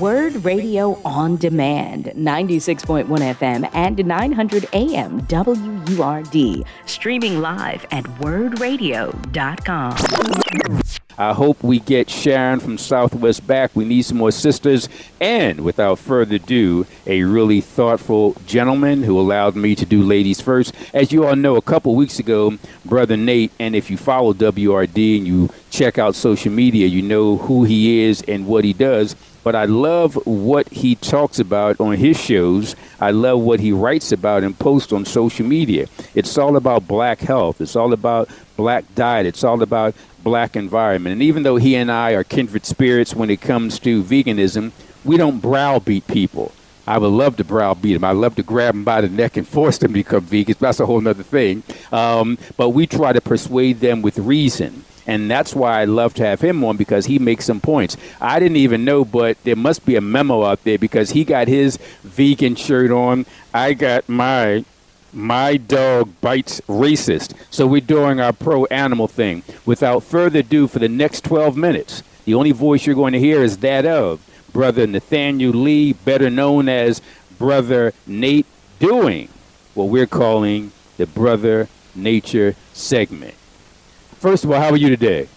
Word Radio on Demand, 96.1 FM and 900 AM WURD. Streaming live at wurdradio.com. I hope we get Sharon from Southwest back. We need some more sisters. And without further ado, a really thoughtful gentleman who allowed me to do ladies first. As you all know, a couple weeks ago, Brother Nate, and if you follow WRD and you check out social media, you know who he is and what he does but I love what he talks about on his shows. I love what he writes about and posts on social media. It's all about black health. It's all about black diet. It's all about black environment. And even though he and I are kindred spirits when it comes to veganism, we don't browbeat people. I would love to browbeat them. I love to grab them by the neck and force them to become vegans. That's a whole other thing. Um, but we try to persuade them with reason. And that's why I love to have him on because he makes some points. I didn't even know, but there must be a memo out there because he got his vegan shirt on. I got my my dog bites racist. So we're doing our pro animal thing. Without further ado, for the next 12 minutes, the only voice you're going to hear is that of Brother Nathaniel Lee, better known as Brother Nate, doing what we're calling the Brother Nature segment. First of all, how are you today?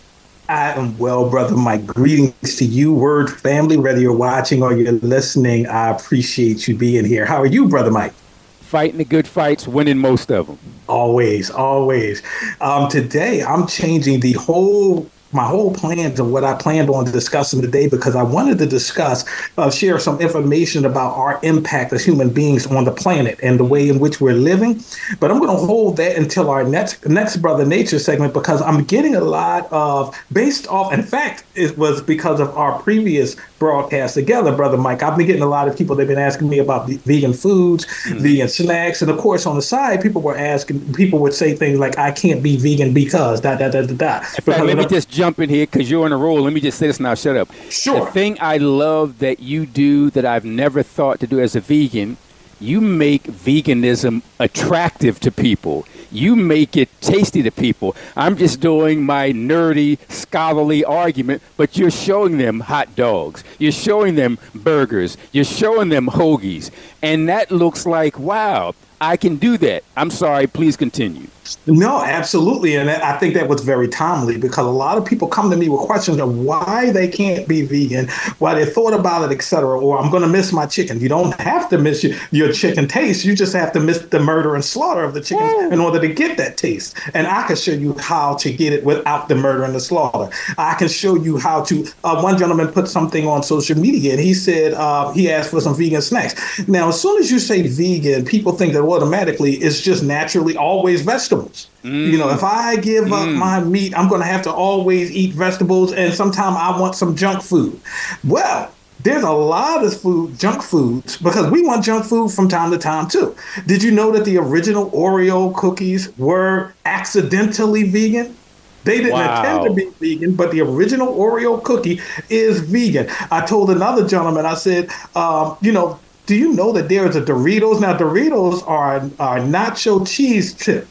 I am well, brother Mike. Greetings to you, Word family, whether you're watching or you're listening. I appreciate you being here. How are you, brother Mike? Fighting the good fights, winning most of them. Always, always. Um, today, I'm changing the whole my whole plans and what I planned on discussing today because I wanted to discuss, uh, share some information about our impact as human beings on the planet and the way in which we're living. But I'm going to hold that until our next next Brother Nature segment because I'm getting a lot of based off. In fact, it was because of our previous broadcast together, Brother Mike. I've been getting a lot of people. They've been asking me about vegan foods, mm-hmm. vegan snacks, and of course on the side, people were asking. People would say things like, "I can't be vegan because da da da da da." Fact, let me just jump in here because you're on a roll. Let me just say this now. Shut up. Sure. The thing I love that you do that I've never thought to do as a vegan, you make veganism attractive to people. You make it tasty to people. I'm just doing my nerdy, scholarly argument, but you're showing them hot dogs. You're showing them burgers. You're showing them hoagies. And that looks like, wow, I can do that. I'm sorry, please continue. No, absolutely. And I think that was very timely because a lot of people come to me with questions of why they can't be vegan, why they thought about it, etc. Or I'm going to miss my chicken. You don't have to miss your, your chicken taste. You just have to miss the murder and slaughter of the chickens in order to get that taste. And I can show you how to get it without the murder and the slaughter. I can show you how to. Uh, one gentleman put something on social media and he said uh, he asked for some vegan snacks. Now, as soon as you say vegan, people think that automatically it's just naturally always vegetables vegetables. Mm. You know, if I give mm. up my meat, I'm going to have to always eat vegetables, and sometimes I want some junk food. Well, there's a lot of food, junk foods, because we want junk food from time to time too. Did you know that the original Oreo cookies were accidentally vegan? They didn't wow. intend to be vegan, but the original Oreo cookie is vegan. I told another gentleman, I said, um, you know, do you know that there is a Doritos? Now, Doritos are, are nacho cheese chip.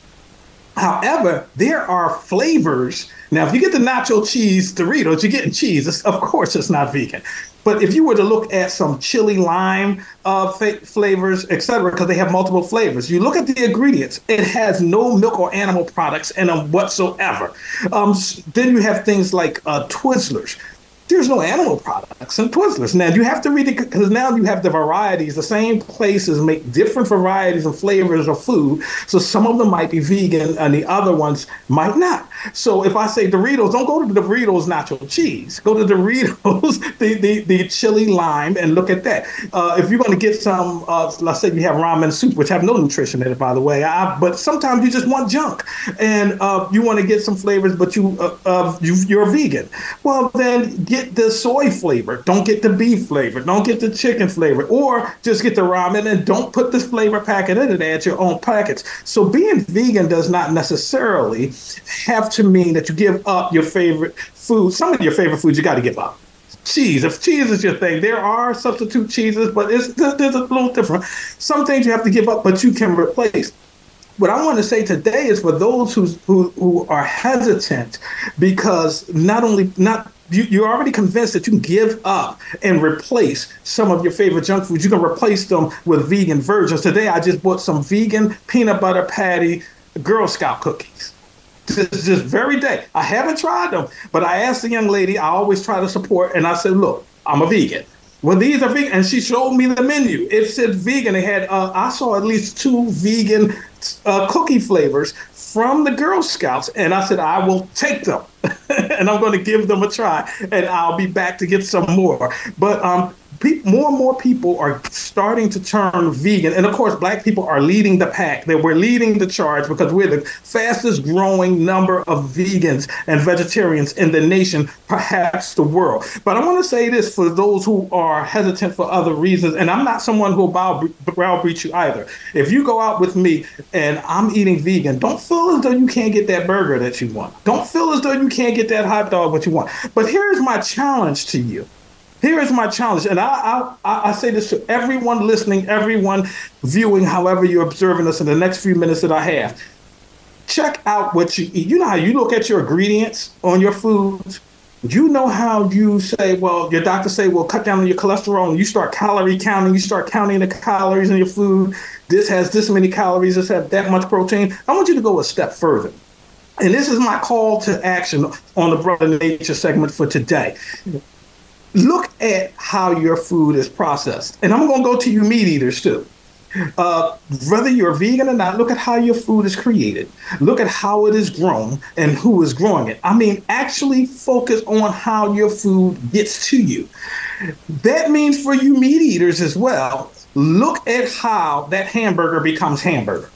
However, there are flavors. Now, if you get the nacho cheese Doritos, you're getting cheese. It's, of course, it's not vegan. But if you were to look at some chili lime uh, fa- flavors, etc., because they have multiple flavors, you look at the ingredients, it has no milk or animal products in them whatsoever. Um, then you have things like uh, Twizzlers there's no animal products in Twizzlers. Now you have to read it because now you have the varieties. The same places make different varieties and flavors of food. So some of them might be vegan and the other ones might not. So if I say Doritos, don't go to the Doritos nacho cheese. Go to Doritos, the, the, the chili lime, and look at that. Uh, if you're going to get some, uh, let's say you have ramen soup, which have no nutrition in it, by the way. I, but sometimes you just want junk, and uh, you want to get some flavors, but you, uh, you you're vegan. Well, then get get the soy flavor. Don't get the beef flavor. Don't get the chicken flavor. Or just get the ramen and don't put this flavor packet in it. Add your own packets. So being vegan does not necessarily have to mean that you give up your favorite food. Some of your favorite foods you got to give up cheese. If cheese is your thing, there are substitute cheeses, but it's there's a little different. Some things you have to give up, but you can replace. What I want to say today is for those who who, who are hesitant because not only not you, you're already convinced that you can give up and replace some of your favorite junk foods. You can replace them with vegan versions. Today, I just bought some vegan peanut butter patty Girl Scout cookies. This, this very day. I haven't tried them, but I asked the young lady, I always try to support, and I said, look, I'm a vegan. Well, these are vegan, and she showed me the menu. It said vegan. It had uh, I saw at least two vegan uh, cookie flavors from the Girl Scouts, and I said I will take them, and I'm going to give them a try, and I'll be back to get some more. But um, pe- more and more people are starting to turn vegan, and of course, Black people are leading the pack. That we're leading the charge because we're the fastest growing number of vegans and vegetarians in the nation, perhaps the world. But I want to say this for those who are hesitant for other reasons, and I'm not someone who will bow, browbeat you either. If you go out with me and I'm eating vegan, don't feel as though you can't get that burger that you want. Don't feel as though you can't get that hot dog what you want. But here's my challenge to you here is my challenge, and I, I, I say this to everyone listening, everyone viewing, however you're observing us in the next few minutes that I have. Check out what you eat. You know how you look at your ingredients on your foods. You know how you say, well, your doctor say, well, cut down on your cholesterol, and you start calorie counting. You start counting the calories in your food. This has this many calories. This has that much protein. I want you to go a step further. And this is my call to action on the Brother Nature segment for today look at how your food is processed. And I'm going to go to you meat eaters too. Uh, whether you're vegan or not, look at how your food is created. Look at how it is grown and who is growing it. I mean, actually focus on how your food gets to you. That means for you meat eaters as well, look at how that hamburger becomes hamburger.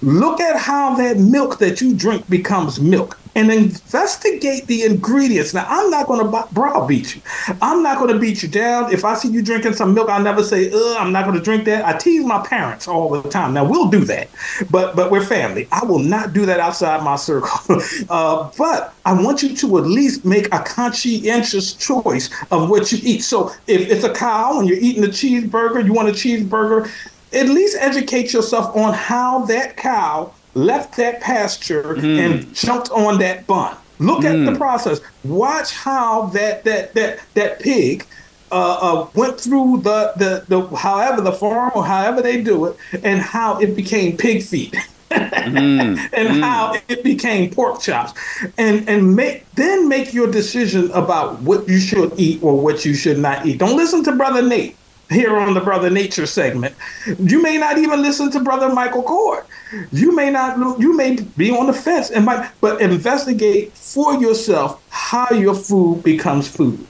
Look at how that milk that you drink becomes milk and investigate the ingredients. Now, I'm not going to browbeat you. I'm not going to beat you down. If I see you drinking some milk, I'll never say, "Ugh, I'm not going to drink that." I tease my parents all the time. Now, we'll do that, but but we're family. I will not do that outside my circle. uh, but I want you to at least make a conscientious choice of what you eat. So, if it's a cow and you're eating a cheeseburger, you want a cheeseburger. At least educate yourself on how that cow left that pasture mm. and jumped on that bun. Look mm. at the mm. process. Watch how that that that that pig uh, uh, went through the, the the however the farm or however they do it, and how it became pig feet. mm. and mm. how it became pork chops and and make then make your decision about what you should eat or what you should not eat don't listen to brother nate here on the Brother Nature segment. You may not even listen to Brother Michael Coard. You may not. You may be on the fence, and might, but investigate for yourself how your food becomes food.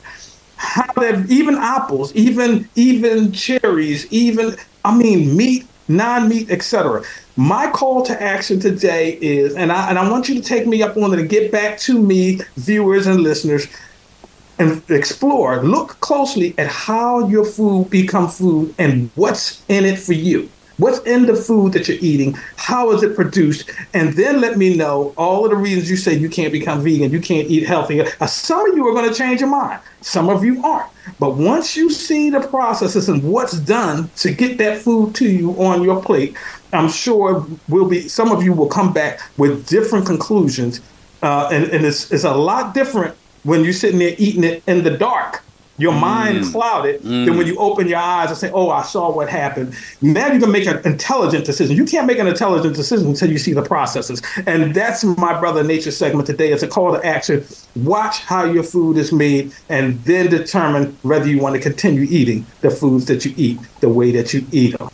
How that even apples, even even cherries, even I mean meat, non-meat, etc. My call to action today is, and I and I want you to take me up on it and get back to me, viewers and listeners and explore, look closely at how your food become food and what's in it for you. What's in the food that you're eating? How is it produced? And then let me know all of the reasons you say you can't become vegan, you can't eat healthy. Some of you are going to change your mind. Some of you aren't. But once you see the processes and what's done to get that food to you on your plate, I'm sure will be some of you will come back with different conclusions. Uh, and, and it's, it's a lot different when you're sitting there eating it in the dark. Your mm. mind clouded. Mm. Then when you open your eyes and say, "Oh, I saw what happened," now you can make an intelligent decision. You can't make an intelligent decision until you see the processes. And that's my brother nature segment today. It's a call to action. Watch how your food is made, and then determine whether you want to continue eating the foods that you eat the way that you eat them.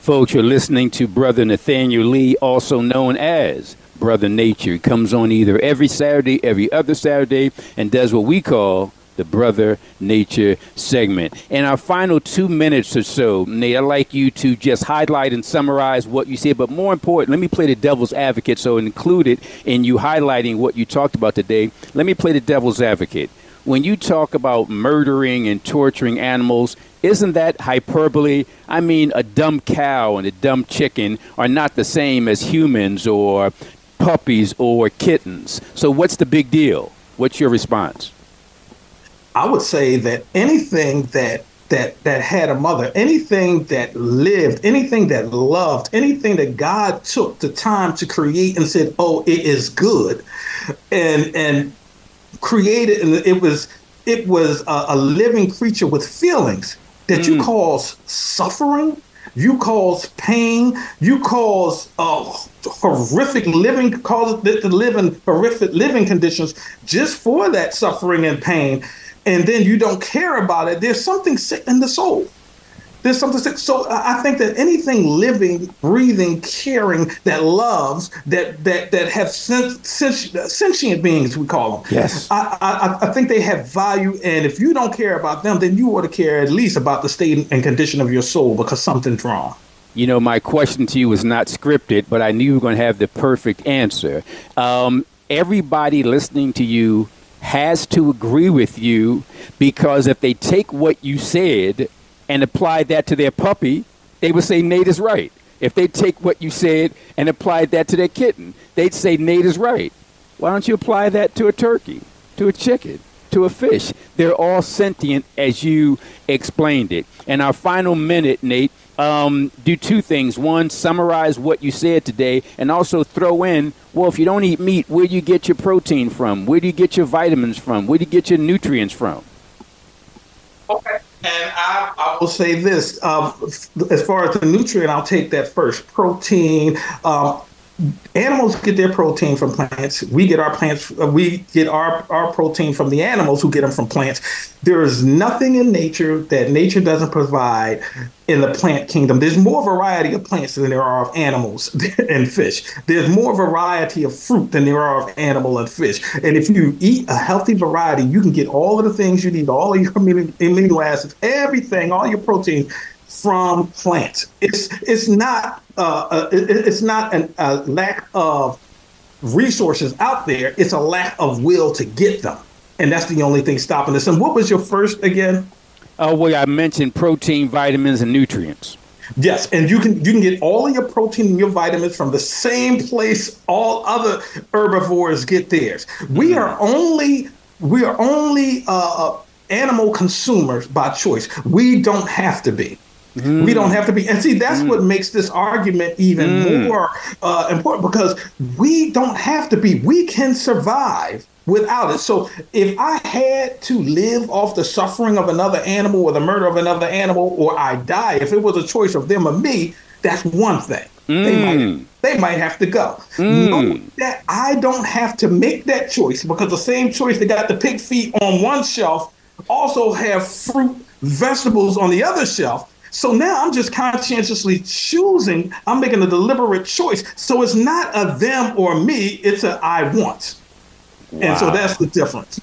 Folks, you're listening to Brother Nathaniel Lee, also known as Brother Nature. He comes on either every Saturday, every other Saturday, and does what we call the Brother Nature segment. In our final two minutes or so, Nate, I'd like you to just highlight and summarize what you said, but more important, let me play the devil's advocate. So, included in you highlighting what you talked about today, let me play the devil's advocate. When you talk about murdering and torturing animals, isn't that hyperbole? I mean, a dumb cow and a dumb chicken are not the same as humans or puppies or kittens. So, what's the big deal? What's your response? I would say that anything that that that had a mother, anything that lived, anything that loved, anything that God took the time to create and said, "Oh, it is good," and and created, and it was it was a, a living creature with feelings that mm. you cause suffering, you cause pain, you cause uh, horrific living, cause to live in horrific living conditions just for that suffering and pain, and then you don't care about it. There's something sick in the soul. There's something sick. So I think that anything living, breathing, caring, that loves, that that that have sentient beings, we call them. Yes. I, I, I think they have value, and if you don't care about them, then you ought to care at least about the state and condition of your soul because something's wrong. You know, my question to you was not scripted, but I knew you were going to have the perfect answer. Um, everybody listening to you has to agree with you because if they take what you said and apply that to their puppy, they would say Nate is right. If they take what you said and apply that to their kitten, they'd say Nate is right. Why don't you apply that to a turkey, to a chicken, to a fish? They're all sentient as you explained it. And our final minute, Nate, um, do two things. One, summarize what you said today, and also throw in, well, if you don't eat meat, where do you get your protein from? Where do you get your vitamins from? Where do you get your nutrients from? Okay. And I, I, will say this: uh, as far as the nutrient, I'll take that first. Protein. Um, animals get their protein from plants. We get our plants. Uh, we get our our protein from the animals who get them from plants. There is nothing in nature that nature doesn't provide in the plant kingdom. There's more variety of plants than there are of animals and fish. There's more variety of fruit than there are of animal and fish. And if you eat a healthy variety, you can get all of the things you need, all of your amino acids, everything, all your protein from plants. It's it's not uh, uh it's not an, a lack of resources out there. It's a lack of will to get them, and that's the only thing stopping us. And what was your first again? Oh well, I mentioned protein, vitamins, and nutrients. Yes, and you can you can get all of your protein and your vitamins from the same place all other herbivores get theirs. We mm. are only we are only uh, uh animal consumers by choice. We don't have to be. Mm. We don't have to be. And see, that's mm. what makes this argument even mm. more uh, important because we don't have to be. We can survive without it. So if I had to live off the suffering of another animal or the murder of another animal, or I die, if it was a choice of them or me, that's one thing. They might mm. they might have to go. Mm. that I don't have to make that choice because the same choice that got the pig feet on one shelf also have fruit, vegetables on the other shelf. So now I'm just conscientiously choosing, I'm making a deliberate choice. So it's not a them or me, it's a I want. Wow. And so that's the difference.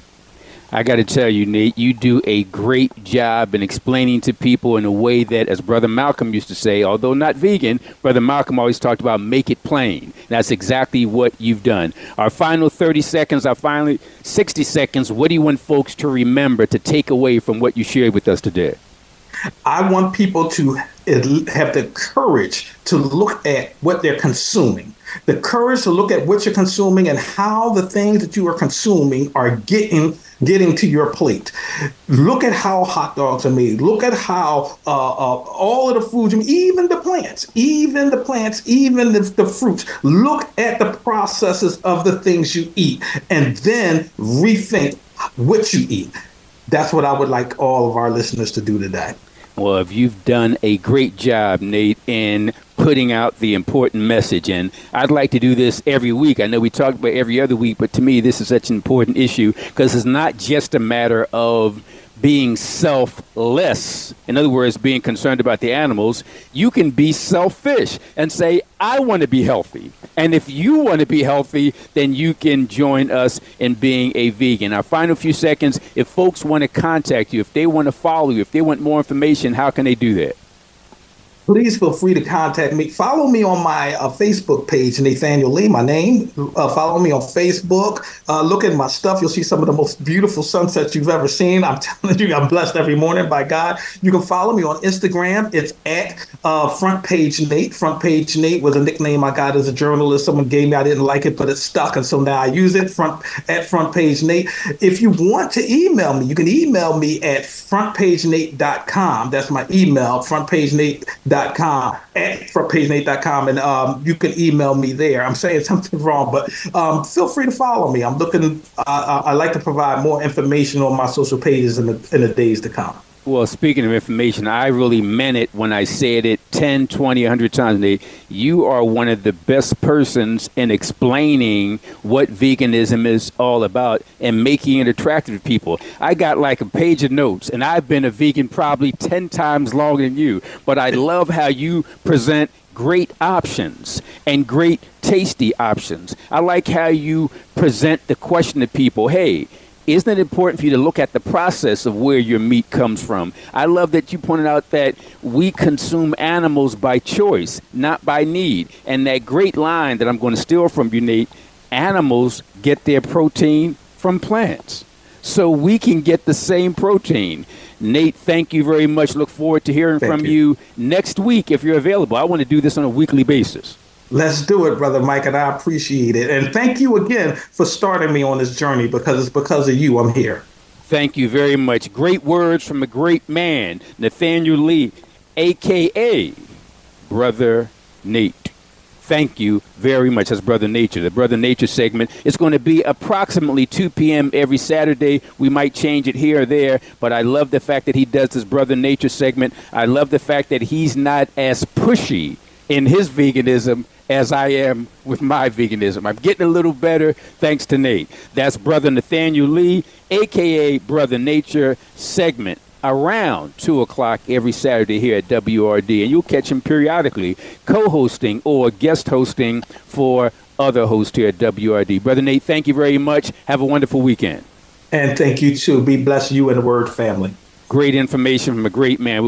I got to tell you, Nate, you do a great job in explaining to people in a way that, as Brother Malcolm used to say, although not vegan, Brother Malcolm always talked about make it plain. That's exactly what you've done. Our final 30 seconds, our final 60 seconds, what do you want folks to remember to take away from what you shared with us today? I want people to have the courage to look at what they're consuming, the courage to look at what you're consuming and how the things that you are consuming are getting getting to your plate. Look at how hot dogs are made. Look at how uh, uh, all of the foods, even the plants, even the plants, even the, the fruits. Look at the processes of the things you eat, and then rethink what you eat. That's what I would like all of our listeners to do today. Well, if you've done a great job, Nate, in putting out the important message. And I'd like to do this every week. I know we talk about every other week, but to me, this is such an important issue because it's not just a matter of being selfless, in other words, being concerned about the animals, you can be selfish and say, I want to be healthy. And if you want to be healthy, then you can join us in being a vegan. Our final few seconds if folks want to contact you, if they want to follow you, if they want more information, how can they do that? Please feel free to contact me. Follow me on my uh, Facebook page, Nathaniel Lee, my name. Uh, follow me on Facebook. Uh, look at my stuff. You'll see some of the most beautiful sunsets you've ever seen. I'm telling you, I'm blessed every morning by God. You can follow me on Instagram. It's at uh, Front Page Nate. Front Page Nate was a nickname I got as a journalist. Someone gave me. I didn't like it, but it stuck, and so now I use it. Front at Front Page Nate. If you want to email me, you can email me at frontpagenate.com. That's my email. Frontpagenate.com frontpagenate.com at frontpagenate.com and um, you can email me there. I'm saying something wrong, but um, feel free to follow me. I'm looking, uh, I like to provide more information on my social pages in the, in the days to come. Well, speaking of information, I really meant it when I said it 10, 20, 100 times. Nate, you are one of the best persons in explaining what veganism is all about and making it attractive to people. I got like a page of notes, and I've been a vegan probably 10 times longer than you, but I love how you present great options and great tasty options. I like how you present the question to people hey, isn't it important for you to look at the process of where your meat comes from? I love that you pointed out that we consume animals by choice, not by need. And that great line that I'm going to steal from you, Nate animals get their protein from plants. So we can get the same protein. Nate, thank you very much. Look forward to hearing thank from you. you next week if you're available. I want to do this on a weekly basis. Let's do it, brother Mike, and I appreciate it. And thank you again for starting me on this journey because it's because of you I'm here. Thank you very much. Great words from a great man, Nathaniel Lee, aka Brother Nate. Thank you very much. That's Brother Nature. The Brother Nature segment is going to be approximately 2 p.m. every Saturday. We might change it here or there, but I love the fact that he does this Brother Nature segment. I love the fact that he's not as pushy in his veganism as I am with my veganism. I'm getting a little better thanks to Nate. That's Brother Nathaniel Lee, aka Brother Nature segment around 2 o'clock every Saturday here at WRD. And you'll catch him periodically co hosting or guest hosting for other hosts here at WRD. Brother Nate, thank you very much. Have a wonderful weekend. And thank you too. Be blessed, you and the Word family. Great information from a great man.